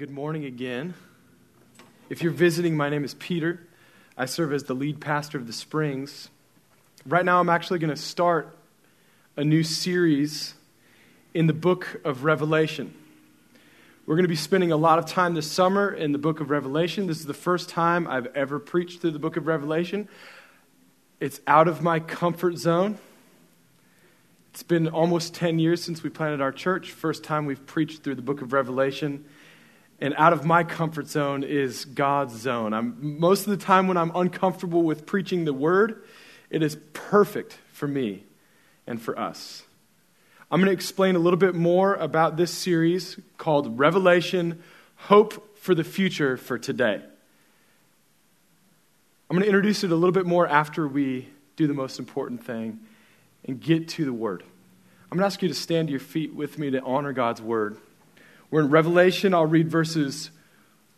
good morning again. If you're visiting, my name is Peter. I serve as the lead pastor of the Springs. Right now, I'm actually going to start a new series in the book of Revelation. We're going to be spending a lot of time this summer in the book of Revelation. This is the first time I've ever preached through the book of Revelation. It's out of my comfort zone. It's been almost 10 years since we planted our church. First time we've preached through the book of Revelation. And out of my comfort zone is God's zone. I'm, most of the time when I'm uncomfortable with preaching the word, it is perfect for me and for us. I'm going to explain a little bit more about this series called Revelation Hope for the Future for Today. I'm going to introduce it a little bit more after we do the most important thing and get to the Word. I'm going to ask you to stand to your feet with me to honor God's Word. We're in Revelation. I'll read verses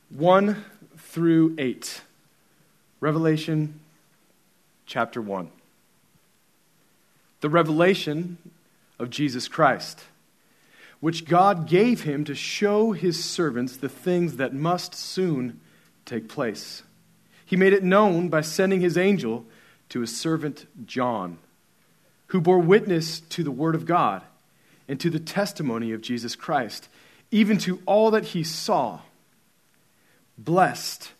1 through 8. Revelation chapter 1. The revelation of Jesus Christ, which God gave him to show his servants the things that must soon take place. He made it known by sending his angel to his servant John, who bore witness to the word of God and to the testimony of Jesus Christ, even to all that he saw. Blessed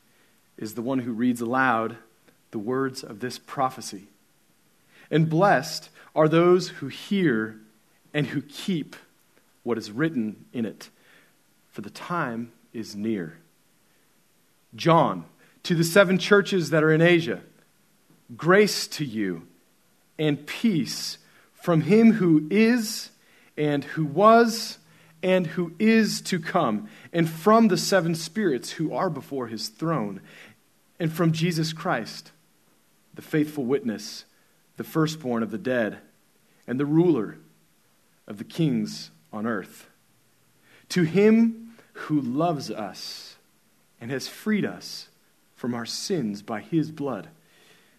is the one who reads aloud the words of this prophecy. And blessed are those who hear and who keep what is written in it, for the time is near. John, to the seven churches that are in Asia, grace to you and peace from him who is and who was and who is to come, and from the seven spirits who are before his throne, and from Jesus Christ, the faithful witness, the firstborn of the dead, and the ruler of the kings on earth. To him who loves us and has freed us from our sins by his blood,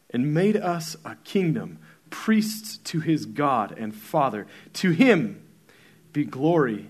and made us a kingdom, priests to his God and Father, to him be glory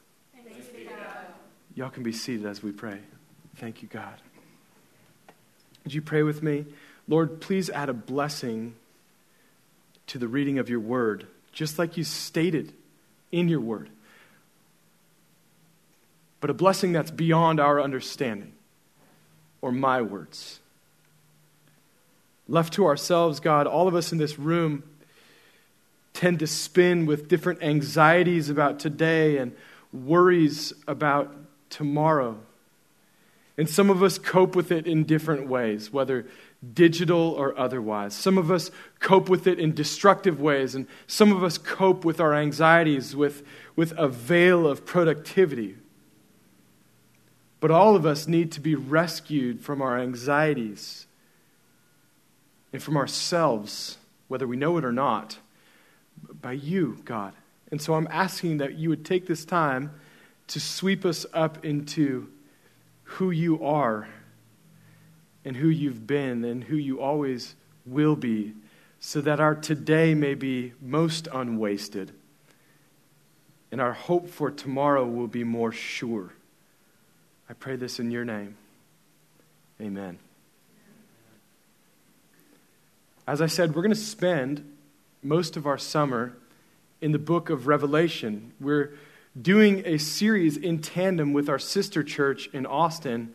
Y'all can be seated as we pray. Thank you, God. Would you pray with me? Lord, please add a blessing to the reading of your word, just like you stated in your word. But a blessing that's beyond our understanding or my words. Left to ourselves, God, all of us in this room tend to spin with different anxieties about today and worries about tomorrow. And some of us cope with it in different ways, whether digital or otherwise. Some of us cope with it in destructive ways, and some of us cope with our anxieties with, with a veil of productivity. But all of us need to be rescued from our anxieties and from ourselves, whether we know it or not, by you, God. And so I'm asking that you would take this time to sweep us up into who you are and who you've been and who you always will be, so that our today may be most unwasted and our hope for tomorrow will be more sure. I pray this in your name. Amen. As I said, we're going to spend most of our summer in the book of Revelation. We're doing a series in tandem with our sister church in Austin,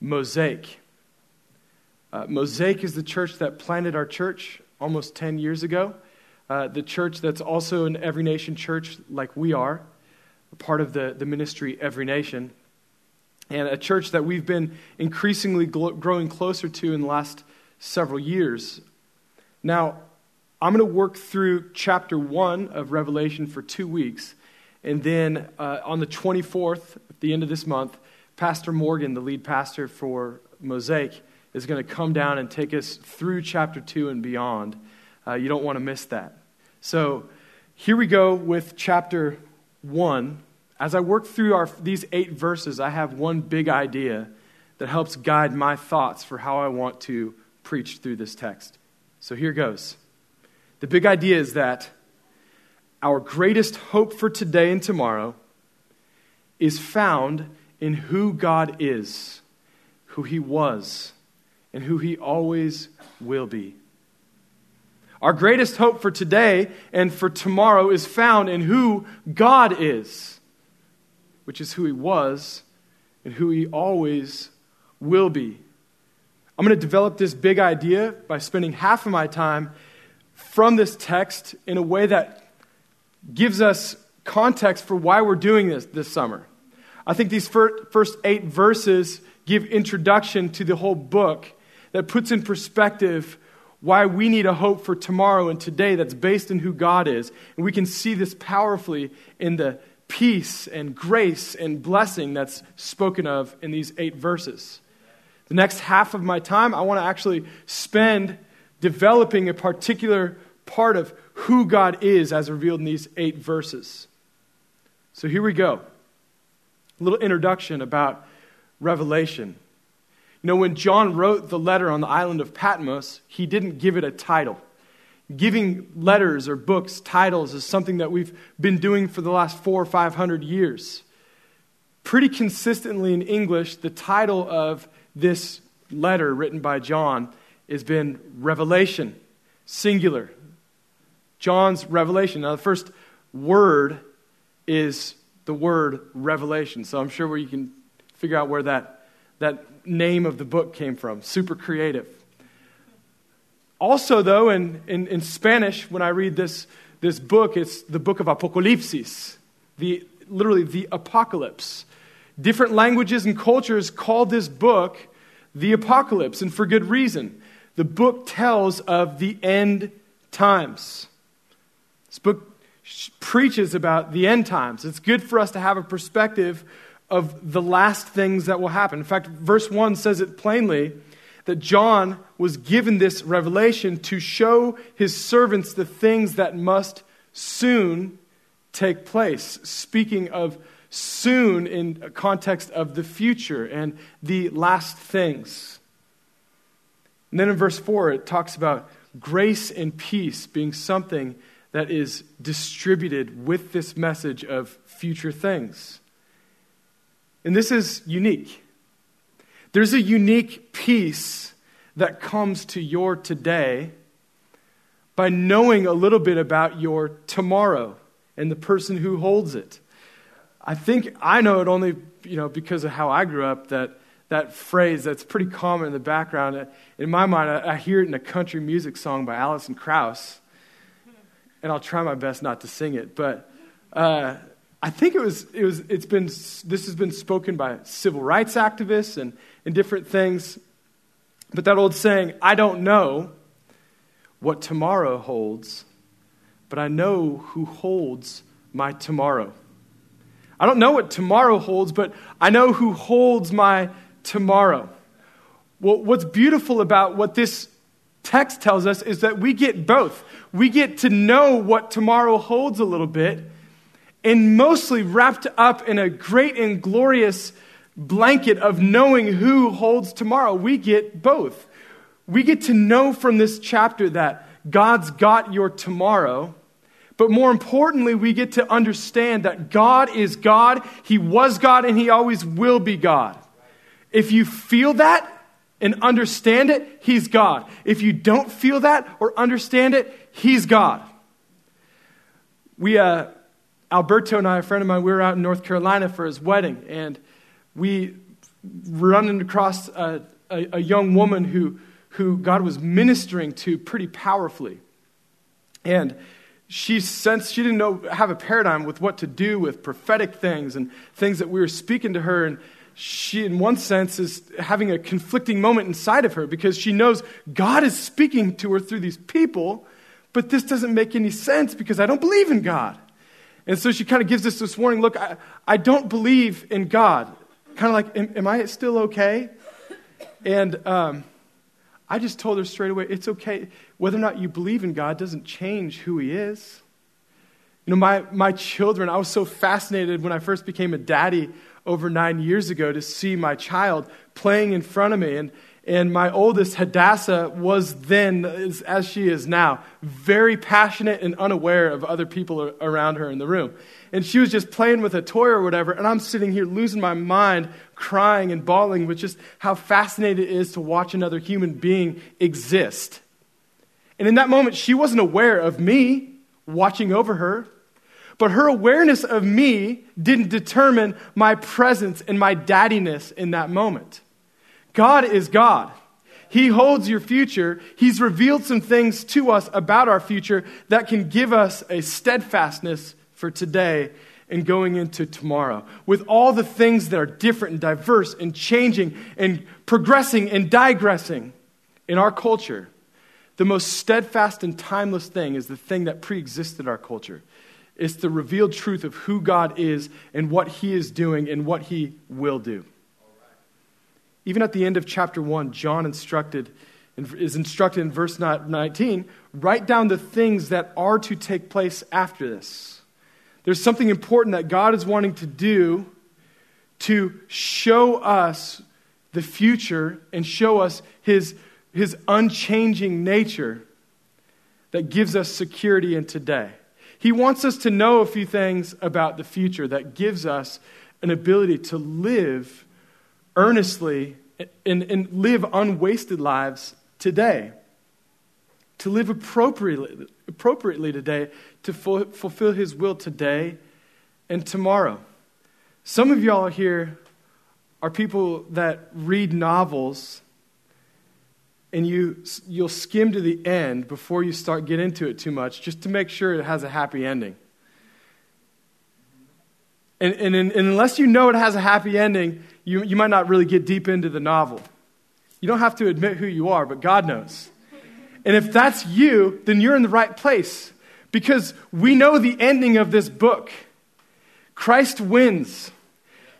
Mosaic. Uh, Mosaic is the church that planted our church almost 10 years ago. Uh, the church that's also an Every Nation church, like we are, part of the, the ministry Every Nation. And a church that we've been increasingly gl- growing closer to in the last several years. Now, I'm going to work through chapter 1 of Revelation for two weeks. And then uh, on the 24th, at the end of this month, Pastor Morgan, the lead pastor for Mosaic, is going to come down and take us through chapter 2 and beyond. Uh, you don't want to miss that. So here we go with chapter 1. As I work through our, these eight verses, I have one big idea that helps guide my thoughts for how I want to preach through this text. So here goes. The big idea is that our greatest hope for today and tomorrow is found in who God is, who He was, and who He always will be. Our greatest hope for today and for tomorrow is found in who God is, which is who He was and who He always will be. I'm going to develop this big idea by spending half of my time from this text in a way that gives us context for why we're doing this this summer. I think these first eight verses give introduction to the whole book that puts in perspective why we need a hope for tomorrow and today that's based in who God is. And we can see this powerfully in the peace and grace and blessing that's spoken of in these eight verses. The next half of my time, I want to actually spend developing a particular part of who God is as revealed in these eight verses. So here we go. A little introduction about Revelation. You know, when John wrote the letter on the island of Patmos, he didn't give it a title. Giving letters or books titles is something that we've been doing for the last four or five hundred years. Pretty consistently in English, the title of this letter written by John has been Revelation, singular. John's revelation. Now, the first word is the word revelation. So I'm sure where you can figure out where that, that name of the book came from. Super creative. Also, though, in, in, in Spanish, when I read this, this book, it's the book of Apocalipsis, the, literally the apocalypse. Different languages and cultures call this book the apocalypse, and for good reason. The book tells of the end times. This book preaches about the end times. It's good for us to have a perspective of the last things that will happen. In fact, verse 1 says it plainly that John was given this revelation to show his servants the things that must soon take place. Speaking of soon in context of the future and the last things. And then in verse 4, it talks about grace and peace being something that is distributed with this message of future things. And this is unique. There's a unique peace that comes to your today by knowing a little bit about your tomorrow and the person who holds it. I think I know it only you know, because of how I grew up that that phrase that's pretty common in the background. In my mind, I, I hear it in a country music song by Alison Krauss and I'll try my best not to sing it, but uh, I think it was, it was, it's been, this has been spoken by civil rights activists and, and different things. But that old saying, I don't know what tomorrow holds, but I know who holds my tomorrow. I don't know what tomorrow holds, but I know who holds my tomorrow. Well, what's beautiful about what this text tells us is that we get both. We get to know what tomorrow holds a little bit, and mostly wrapped up in a great and glorious blanket of knowing who holds tomorrow. We get both. We get to know from this chapter that God's got your tomorrow. But more importantly, we get to understand that God is God, He was God, and He always will be God. If you feel that, and understand it, He's God. If you don't feel that or understand it, He's God. We, uh, Alberto and I, a friend of mine, we were out in North Carolina for his wedding, and we running across a, a, a young woman who, who God was ministering to pretty powerfully. And she sensed she didn't know have a paradigm with what to do with prophetic things and things that we were speaking to her and she, in one sense, is having a conflicting moment inside of her because she knows God is speaking to her through these people, but this doesn't make any sense because I don't believe in God. And so she kind of gives us this warning look, I, I don't believe in God. kind of like, am, am, I still okay? And um, I just told her straight away, it's okay. Whether or not you believe in God doesn't change who He is. You know, my, my children, I was so fascinated when I first became a daddy over nine years ago to see my child playing in front of me. And, and my oldest, Hadassah, was then, as she is now, very passionate and unaware of other people around her in the room. And she was just playing with a toy or whatever, and I'm sitting here losing my mind, crying and bawling with just how fascinated it is to watch another human being exist. And in that moment, she wasn't aware of me watching over her. But her awareness of me didn't determine my presence and my daddiness in that moment. God is God. He holds your future. He's revealed some things to us about our future that can give us a steadfastness for today and going into tomorrow. With all the things that are different and diverse and changing and progressing and digressing in our culture, the most steadfast and timeless thing is the thing that preexisted our culture. It's the revealed truth of who God is and what He is doing and what He will do. Even at the end of chapter 1, John instructed, is instructed in verse 19 write down the things that are to take place after this. There's something important that God is wanting to do to show us the future and show us His, his unchanging nature that gives us security in today. He wants us to know a few things about the future that gives us an ability to live earnestly and, and live unwasted lives today. To live appropriately, appropriately today, to fulfill His will today and tomorrow. Some of y'all here are people that read novels and you, you'll skim to the end before you start get into it too much just to make sure it has a happy ending. And, and, and, unless you know it has a happy ending, you, you might not really get deep into the novel. You don't have to admit who you are, but God knows. And if that's you, then you're in the right place because we know the ending of this book. Christ wins.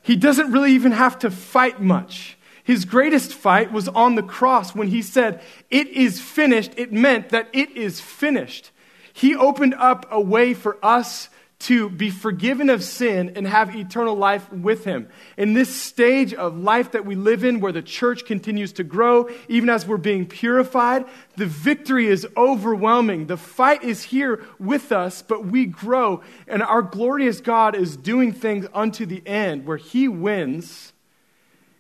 He doesn't really even have to fight much. His greatest fight was on the cross when he said, It is finished. It meant that it is finished. He opened up a way for us to be forgiven of sin and have eternal life with him. In this stage of life that we live in, where the church continues to grow, even as we're being purified, the victory is overwhelming. The fight is here with us, but we grow, and our glorious God is doing things unto the end where he wins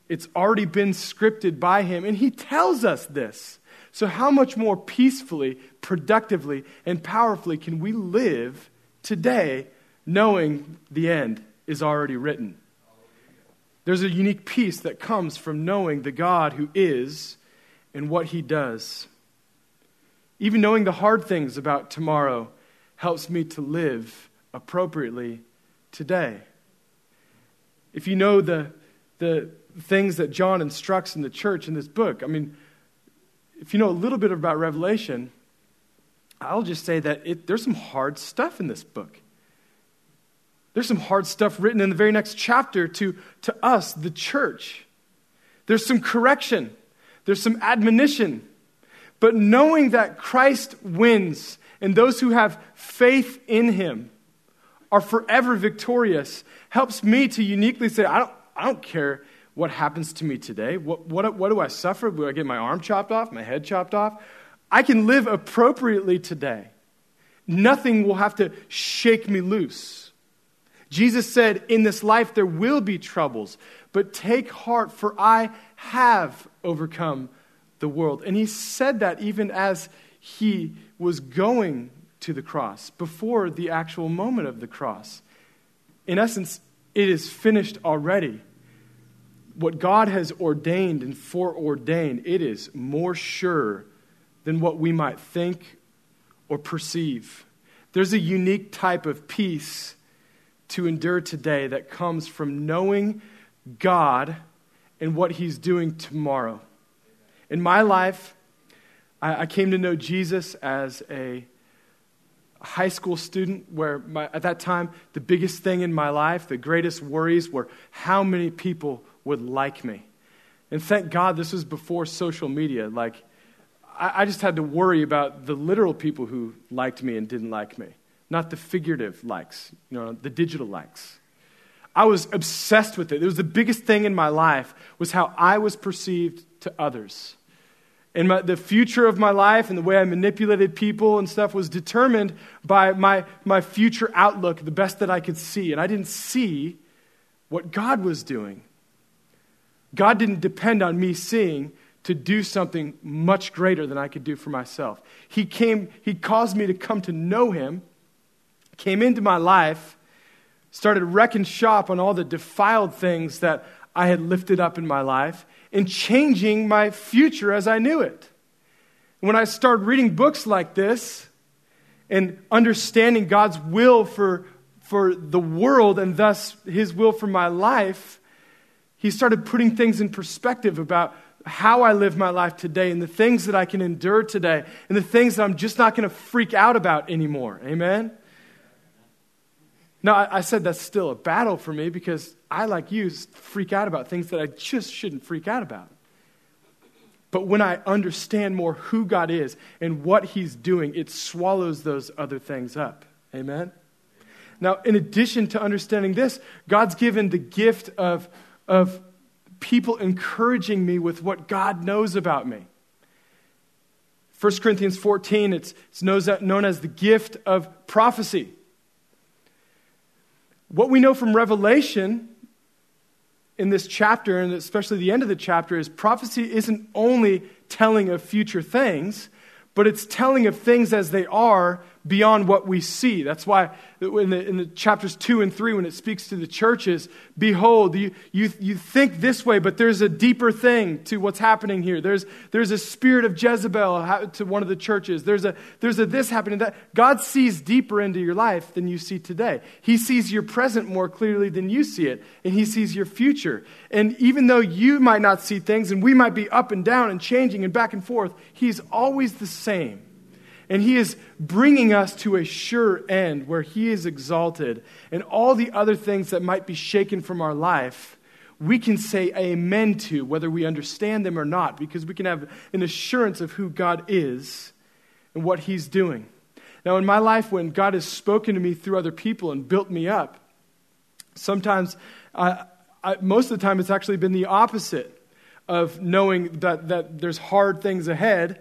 it's already been scripted by him, and he tells us this. So, how much more peacefully, productively, and powerfully can we live today knowing the end is already written? There's a unique peace that comes from knowing the God who is and what he does. Even knowing the hard things about tomorrow helps me to live appropriately today. If you know the, the, things that John instructs in the church in this book. I mean, if you know a little bit about Revelation, I'll just say that it, there's some hard stuff in this book. There's some hard stuff written in the very next chapter to, to us, the church. There's some correction, there's some admonition. But knowing that Christ wins and those who have faith in him are forever victorious helps me to uniquely say, I don't, I don't care what happens to me today? What, what, what do I suffer? Do I get my arm chopped off, my head chopped off? I can live appropriately today. Nothing will have to shake me loose. Jesus said, In this life there will be troubles, but take heart, for I have overcome the world. And he said that even as he was going to the cross, before the actual moment of the cross. In essence, it is finished already what God has ordained and foreordained, it is more sure than what we might think or perceive. There's a unique type of peace to endure today that comes from knowing God and what He's doing tomorrow. In my life, I, came to know Jesus as a high school student where my, at that time the biggest thing in my life the greatest worries were how many people would like me. And thank God this was before social media. Like, I, I just had to worry about the literal people who liked me and didn't like me, not the figurative likes, you know, the digital likes. I was obsessed with it. It was the biggest thing in my life was how I was perceived to others. And my, the future of my life and the way I manipulated people and stuff was determined by my, my future outlook, the best that I could see. And I didn't see what God was doing. God didn't depend on me seeing to do something much greater than I could do for myself. He came, He caused me to come to know Him, came into my life, started wrecking shop on all the defiled things that I had lifted up in my life, and changing my future as I knew it. When I started reading books like this and understanding God's will for, for the world and thus His will for my life, he started putting things in perspective about how I live my life today and the things that I can endure today and the things that I'm just not going to freak out about anymore. Amen? Now, I, said that's still a battle for me because I, like you, freak out about things that I just shouldn't freak out about. But when I understand more who God is and what He's doing, it swallows those other things up. Amen? Now, in addition to understanding this, God's given the gift of of people encouraging me with what God knows about me. 1 Corinthians 14, it's, it's known as the gift of prophecy. What we know from Revelation in this chapter, and especially the end of the chapter, is prophecy isn't only telling of future things, but it's telling of things as they are beyond what we see. That's why in the, in the chapters 2 and 3, when it speaks to the churches, behold, you, you, you think this way, but there's a deeper thing to what's happening here. There's, there's a spirit of Jezebel to one of the churches. There's a, there's a this happening. That. God sees deeper into your life than you see today. He sees your present more clearly than you see it, and He sees your future. And even though you might not see things, and we might be up and down and changing and back and forth, He's always the same. And he is bringing us to a sure end where he is exalted. And all the other things that might be shaken from our life, we can say amen to, whether we understand them or not, because we can have an assurance of who God is and what he's doing. Now, in my life, when God has spoken to me through other people and built me up, sometimes, I, most of the time, it's actually been the opposite of knowing that, that there's hard things ahead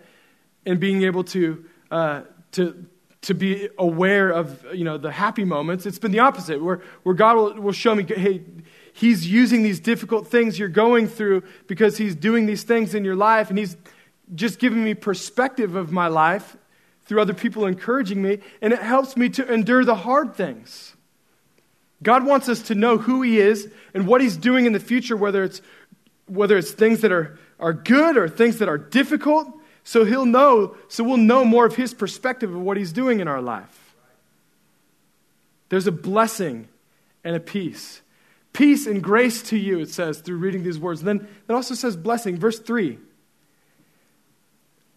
and being able to uh, to, to be aware of you know, the happy moments. It's been the opposite, where, where God will, will show me, hey, He's using these difficult things you're going through because He's doing these things in your life, and He's just giving me perspective of my life through other people encouraging me, and it helps me to endure the hard things. God wants us to know who He is and what He's doing in the future, whether it's, whether it's things that are, are good or things that are difficult. So he'll know, so we'll know more of his perspective of what he's doing in our life. There's a blessing and a peace. Peace and grace to you, it says, through reading these words. And then it also says blessing. Verse 3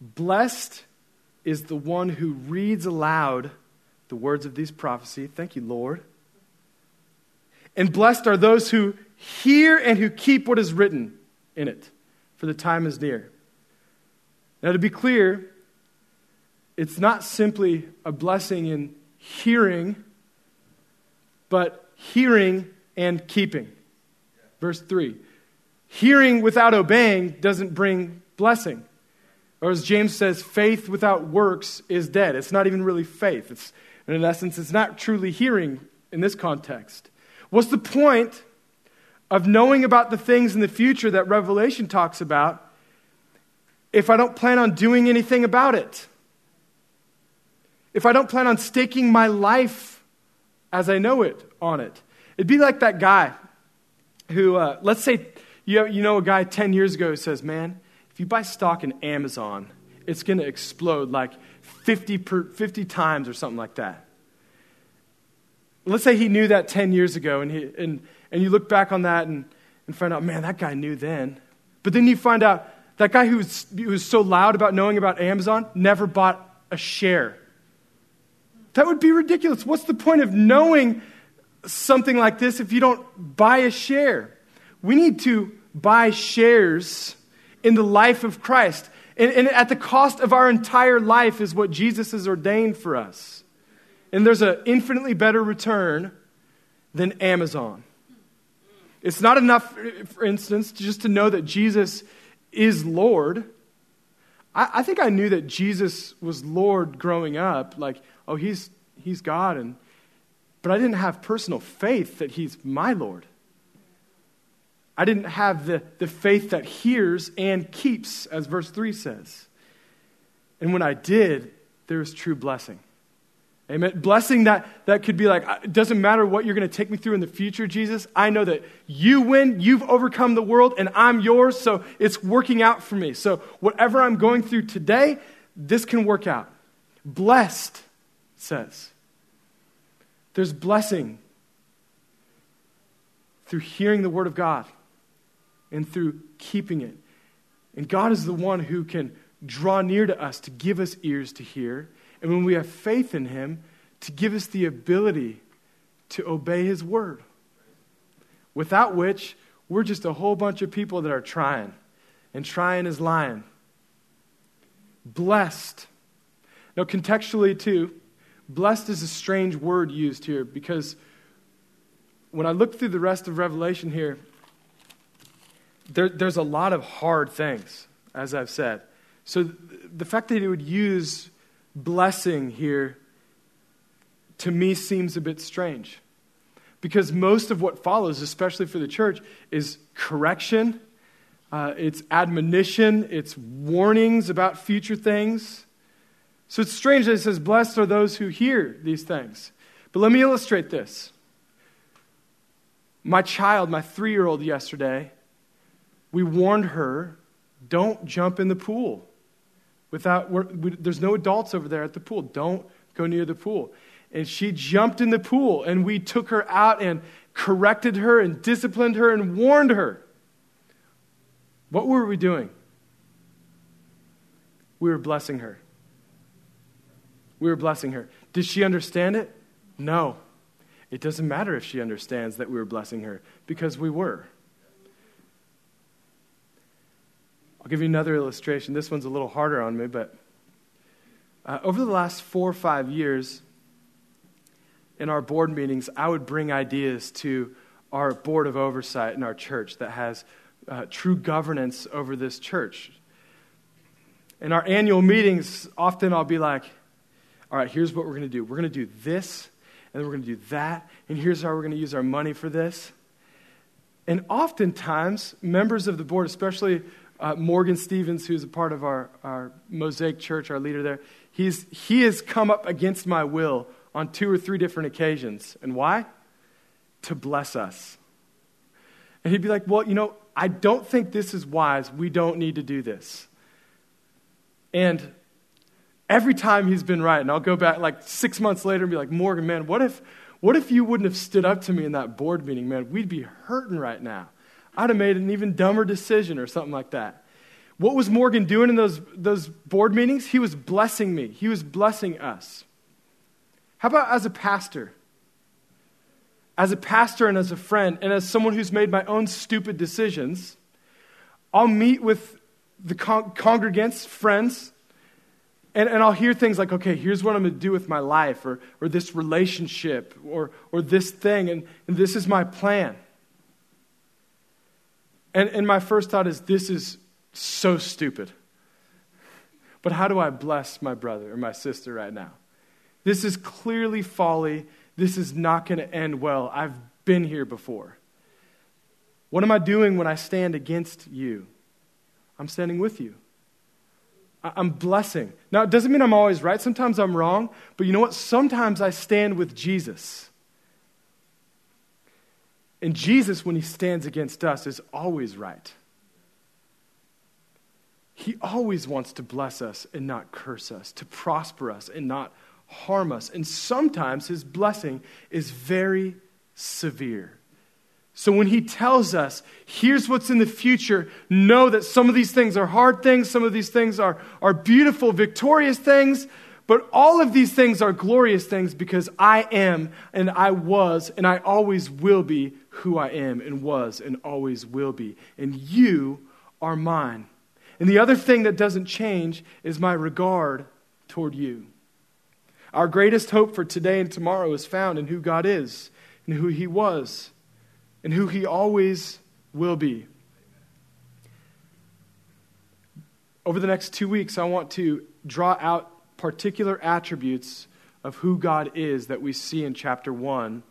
Blessed is the one who reads aloud the words of these prophecy. Thank you, Lord. And blessed are those who hear and who keep what is written in it, for the time is near. Now, to be clear, it's not simply a blessing in hearing, but hearing and keeping. Verse 3 Hearing without obeying doesn't bring blessing. Or as James says, faith without works is dead. It's not even really faith. It's, in essence, it's not truly hearing in this context. What's the point of knowing about the things in the future that Revelation talks about if I don't plan on doing anything about it? If I don't plan on staking my life as I know it on it? It'd be like that guy who, uh, let's say, you, you know a guy 10 years ago who says, Man, if you buy stock in Amazon, it's going to explode like 50, per, 50 times or something like that. Let's say he knew that 10 years ago, and, he, and, and you look back on that and, and find out, man, that guy knew then. But then you find out that guy who was, who was so loud about knowing about Amazon never bought a share. That would be ridiculous. What's the point of knowing something like this if you don't buy a share? We need to buy shares in the life of Christ. And, and at the cost of our entire life is what Jesus has ordained for us. And there's an infinitely better return than Amazon. It's not enough, for instance, just to know that Jesus is Lord. I, I think I knew that Jesus was Lord growing up, like, oh, he's, he's God, and, but I didn't have personal faith that he's my Lord. I didn't have the, the faith that hears and keeps, as verse 3 says. And when I did, there was true blessing. Amen. Blessing that, that could be like, uh, it doesn't matter what you're going to take me through in the future, Jesus. I know that you win, you've overcome the world, and I'm yours, so it's working out for me. So whatever I'm going through today, this can work out. Blessed, says. There's blessing through hearing the word of God and through keeping it. And God is the one who can draw near to us to give us ears to hear and when we have faith in Him, to give us the ability to obey His word. Without which, we're just a whole bunch of people that are trying, and trying is lying. Blessed. Now, contextually, too, blessed is a strange word used here because when I look through the rest of Revelation here, there, there's a lot of hard things, as I've said. So the fact that he would use blessing here to me seems a bit strange. Because most of what follows, especially for the church, is correction, uh, it's admonition, it's warnings about future things. So it's strange that it says, Blessed are those who hear these things. But let me illustrate this. My child, my three year old, yesterday, we warned her don't jump in the pool. Without, we, there's no adults over there at the pool. Don't go near the pool. And she jumped in the pool, and we took her out and corrected her and disciplined her and warned her. What were we doing? We were blessing her. We were blessing her. Did she understand it? No. It doesn't matter if she understands that we were blessing her because we were. I'll give you another illustration. This one's a little harder on me, but uh, over the last four or five years, in our board meetings, I would bring ideas to our board of oversight in our church that has uh, true governance over this church. In our annual meetings, often I'll be like, all right, here's what we're going to do. We're going to do this, and we're going to do that, and here's how we're going to use our money for this. And oftentimes, members of the board, especially uh, Morgan Stevens, who's a part of our, our Mosaic church, our leader there, he's, he has come up against my will on two or three different occasions. And why? To bless us. And he'd be like, Well, you know, I don't think this is wise. We don't need to do this. And every time he's been right, and I'll go back like six months later and be like, Morgan, man, what if, what if you wouldn't have stood up to me in that board meeting, man? We'd be hurting right now. I'd have made an even dumber decision or something like that. What was Morgan doing in those, those board meetings? He was blessing me, he was blessing us. How about as a pastor? As a pastor and as a friend, and as someone who's made my own stupid decisions, I'll meet with the con- congregants, friends, and, and I'll hear things like, okay, here's what I'm going to do with my life, or, or this relationship, or, or this thing, and, and this is my plan. And, and my first thought is, this is so stupid. But how do I bless my brother or my sister right now? This is clearly folly. This is not going to end well. I've been here before. What am I doing when I stand against you? I'm standing with you. I'm blessing. Now, it doesn't mean I'm always right. Sometimes I'm wrong. But you know what? Sometimes I stand with Jesus. And Jesus, when he stands against us, is always right. He always wants to bless us and not curse us, to prosper us and not harm us. And sometimes his blessing is very severe. So when he tells us, here's what's in the future, know that some of these things are hard things, some of these things are, are beautiful, victorious things, But all of these things are glorious things because I am and I was and I always will be who I am and was and always will be. And you are mine. And the other thing that doesn't change is my regard toward you. Our greatest hope for today and tomorrow is found in who God is and who He was and who He always will be. Over the next two weeks, I want to draw out particular attributes of who God is that we see in chapter 1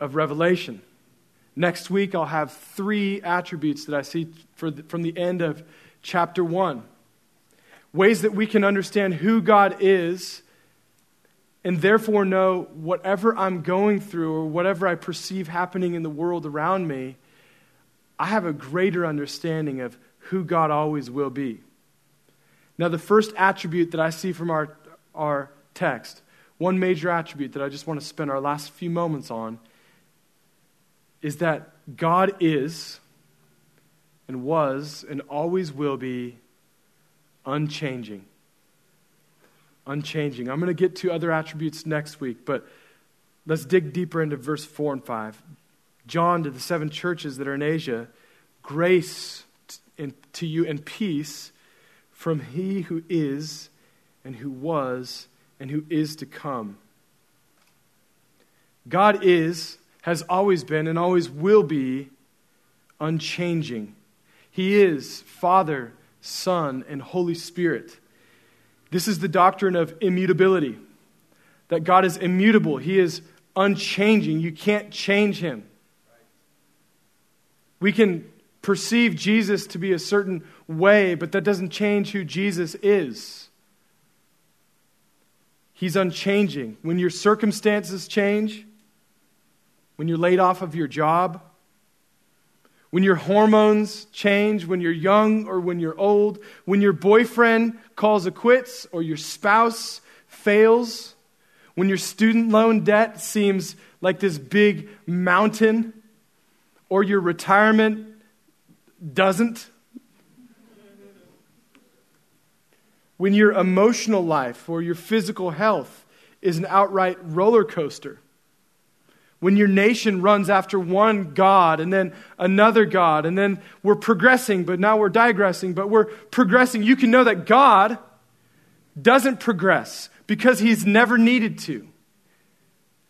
of Revelation. Next week, I'll have three attributes that I see the, from the end of chapter 1. Ways that we can understand who God is and therefore know whatever I'm going through or whatever I perceive happening in the world around me, I have a greater understanding of who God always will be. Now, the first attribute that I see from our, our text, one major attribute that I just want to spend our last few moments on, is that God is and was and always will be unchanging. Unchanging. I'm going to get to other attributes next week, but let's dig deeper into verse 4 and 5. John to the seven churches that are in Asia, grace to you and peace from he who is and who was and who is to come. God is, has always been, and always will be unchanging. He is Father, Son, and Holy Spirit. This is the doctrine of immutability that God is immutable, He is unchanging. You can't change Him. We can perceive Jesus to be a certain way, but that doesn't change who Jesus is. He's unchanging. When your circumstances change, when you're laid off of your job, when your hormones change, when you're young or when you're old, when your boyfriend calls a quits or your spouse fails, when your student loan debt seems like this big mountain, or your retirement doesn't. When your emotional life or your physical health is an outright roller coaster. When your nation runs after one God and then another God, and then we're progressing, but now we're digressing, but we're progressing, you can know that God doesn't progress because he's never needed to.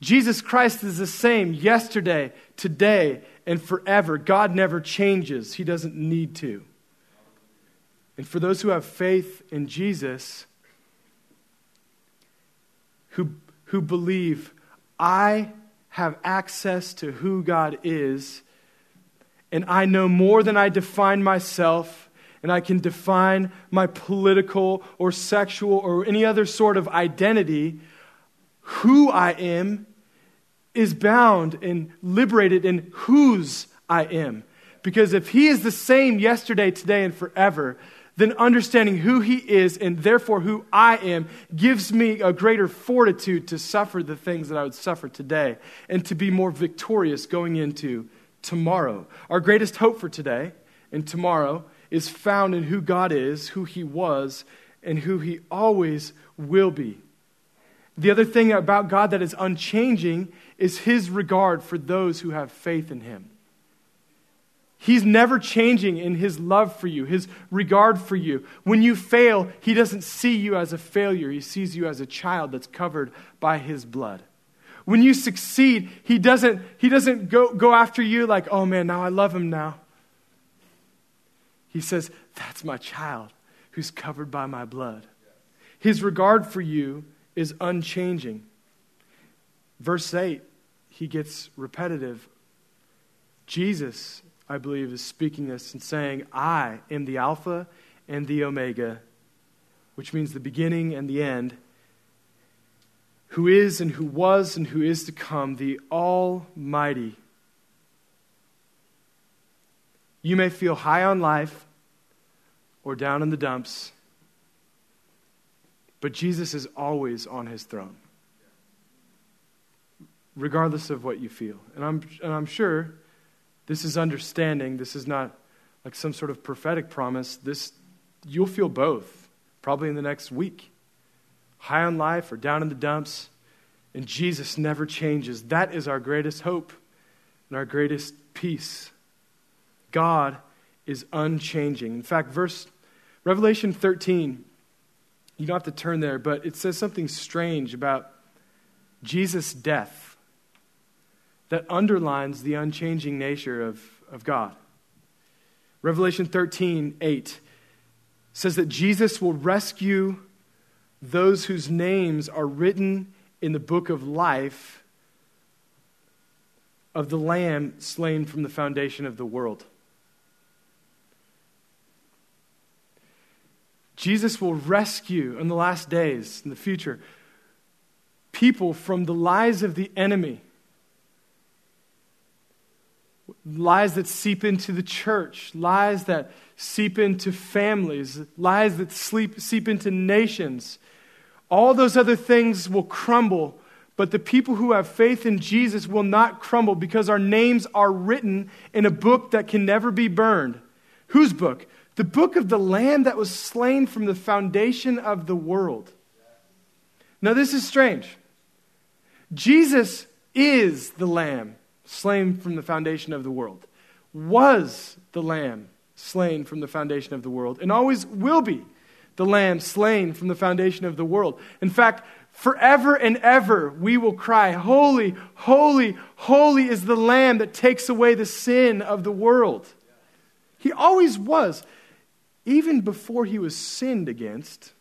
Jesus Christ is the same yesterday, today, and forever. God never changes, He doesn't need to. And for those who have faith in Jesus, who, who believe, I have access to who God is, and I know more than I define myself, and I can define my political or sexual or any other sort of identity. Who I am is bound and liberated in whose I am. Because if he is the same yesterday, today, and forever, then understanding who he is and therefore who I am gives me a greater fortitude to suffer the things that I would suffer today and to be more victorious going into tomorrow. Our greatest hope for today and tomorrow is found in who God is, who he was, and who he always will be. The other thing about God that is unchanging is his regard for those who have faith in him. He's never changing in his love for you, his regard for you. When you fail, he doesn't see you as a failure, he sees you as a child that's covered by his blood. When you succeed, he doesn't, he doesn't go, go after you like, oh man, now I love him now. He says, that's my child who's covered by my blood. His regard for you is unchanging. Verse 8, he gets repetitive. Jesus, I believe, is speaking this and saying, I am the Alpha and the Omega, which means the beginning and the end, who is and who was and who is to come, the Almighty. You may feel high on life or down in the dumps, but Jesus is always on his throne regardless of what you feel. And I'm, and I'm sure this is understanding. This is not like some sort of prophetic promise. This, you'll feel both probably in the next week. high on life or down in the dumps. And Jesus never changes. That is our greatest hope and our greatest peace. God is unchanging. In fact, verse Revelation 13, you don't have to turn there, but it says something strange about Jesus' death that underlines the unchanging nature of, of God. Revelation 13, 8 says that Jesus will rescue those whose names are written in the book of life of the Lamb slain from the foundation of the world. Jesus will rescue in the last days, in the future, people from the lies of the enemy. Lies that seep into the church, lies that seep into families, lies that sleep, seep into nations. All those other things will crumble, but the people who have faith in Jesus will not crumble because our names are written in a book that can never be burned. Whose book? The book of the Lamb that was slain from the foundation of the world. Now, this is strange. Jesus is the Lamb slain from the foundation of the world, was the Lamb slain from the foundation of the world, and always will be the Lamb slain from the foundation of the world. In fact, forever and ever we will cry, Holy, holy, holy is the Lamb that takes away the sin of the world. He always was even before he was sinned against,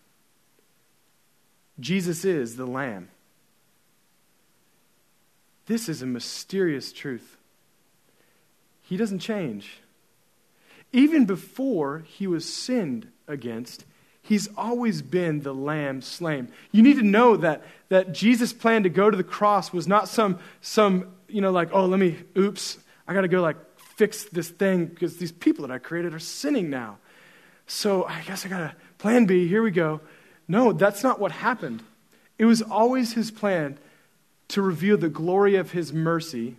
Jesus is the Lamb. This is a mysterious truth. He doesn't change. Even before he was sinned against, he's always been the lamb slain. You need to know that, that Jesus' plan to go to the cross was not some, some, you know, like, oh, let me, oops, I got to go like fix this thing because these people that I created are sinning now. So I guess I got a plan B. Here we go. No, that's not what happened. It was always his plan to reveal the glory of his mercy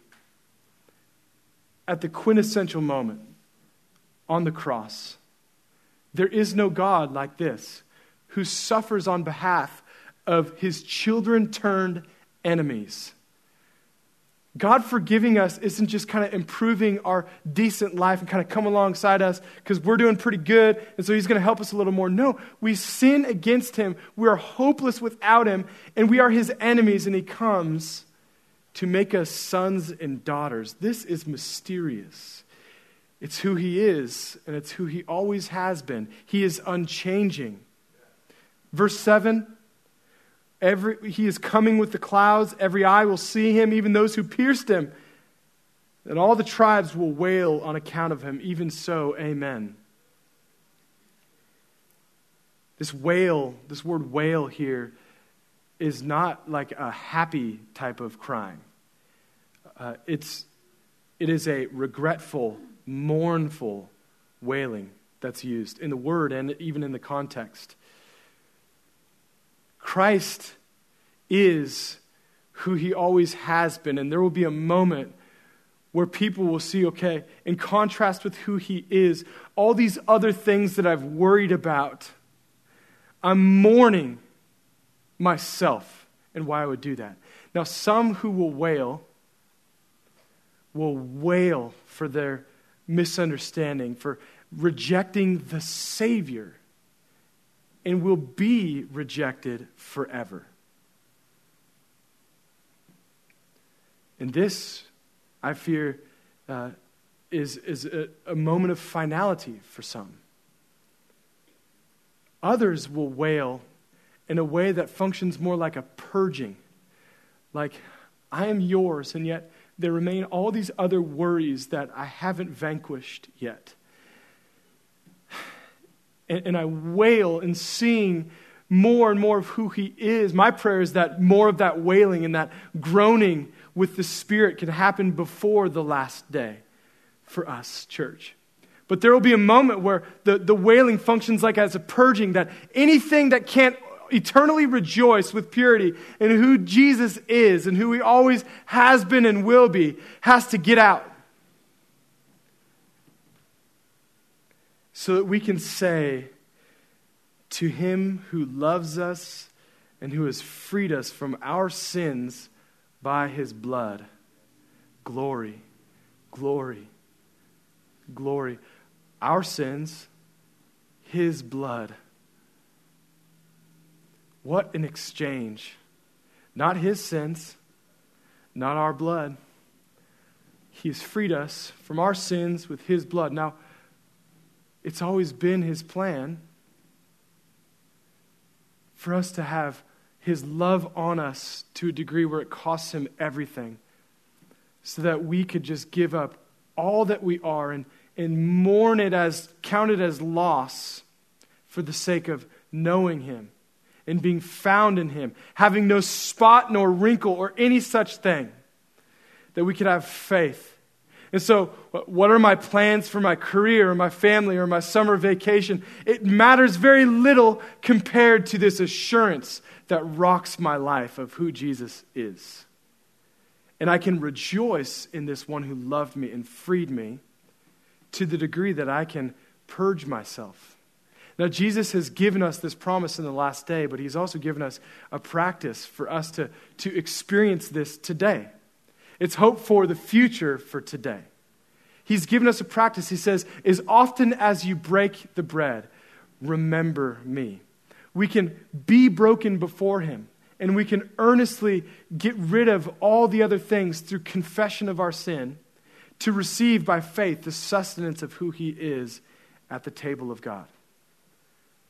at the quintessential moment on the cross. There is no God like this who suffers on behalf of his children turned enemies. God forgiving us isn't just kind of improving our decent life and kind of come alongside us because we're doing pretty good and so He's going to help us a little more. No, we sin against Him. We are hopeless without Him and we are His enemies and He comes to make us sons and daughters. This is mysterious. It's who He is and it's who He always has been. He is unchanging. Verse 7 Every, he is coming with the clouds. Every eye will see him, even those who pierced him. And all the tribes will wail on account of him. Even so, amen. This wail, this word wail here, is not like a happy type of crying. Uh, it's, it is a regretful, mournful wailing that's used in the word and even in the context. Christ is who he always has been. And there will be a moment where people will see, okay, in contrast with who he is, all these other things that I've worried about, I'm mourning myself and why I would do that. Now, some who will wail will wail for their misunderstanding, for rejecting the Savior and will be rejected forever. And this, I fear, uh, is, is a, a moment of finality for some. Others will wail in a way that functions more like a purging. Like, I am yours, and yet there remain all these other worries that I haven't vanquished yet and, and I wail in seeing more and more of who He is. My prayer is that more of that wailing and that groaning with the Spirit can happen before the last day for us, church. But there will be a moment where the, the wailing functions like as a purging, that anything that can't eternally rejoice with purity in who Jesus is and who He always has been and will be has to get out. So that we can say, To him who loves us and who has freed us from our sins by his blood. Glory, glory, glory. Our sins, his blood. What an exchange. Not his sins, not our blood. He has freed us from our sins with his blood. Now, it's always been his plan for us to have his love on us to a degree where it costs him everything, so that we could just give up all that we are and, and mourn it as, count it as loss for the sake of knowing him and being found in him, having no spot nor wrinkle or any such thing, that we could have faith. And so, what are my plans for my career or my family or my summer vacation? It matters very little compared to this assurance that rocks my life of who Jesus is. And I can rejoice in this one who loved me and freed me to the degree that I can purge myself. Now, Jesus has given us this promise in the last day, but he's also given us a practice for us to, to experience this today. It's hope for the future for today. He's given us a practice. He says, As often as you break the bread, remember me. We can be broken before him, and we can earnestly get rid of all the other things through confession of our sin to receive by faith the sustenance of who he is at the table of God.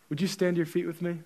Would you stand to your feet with me?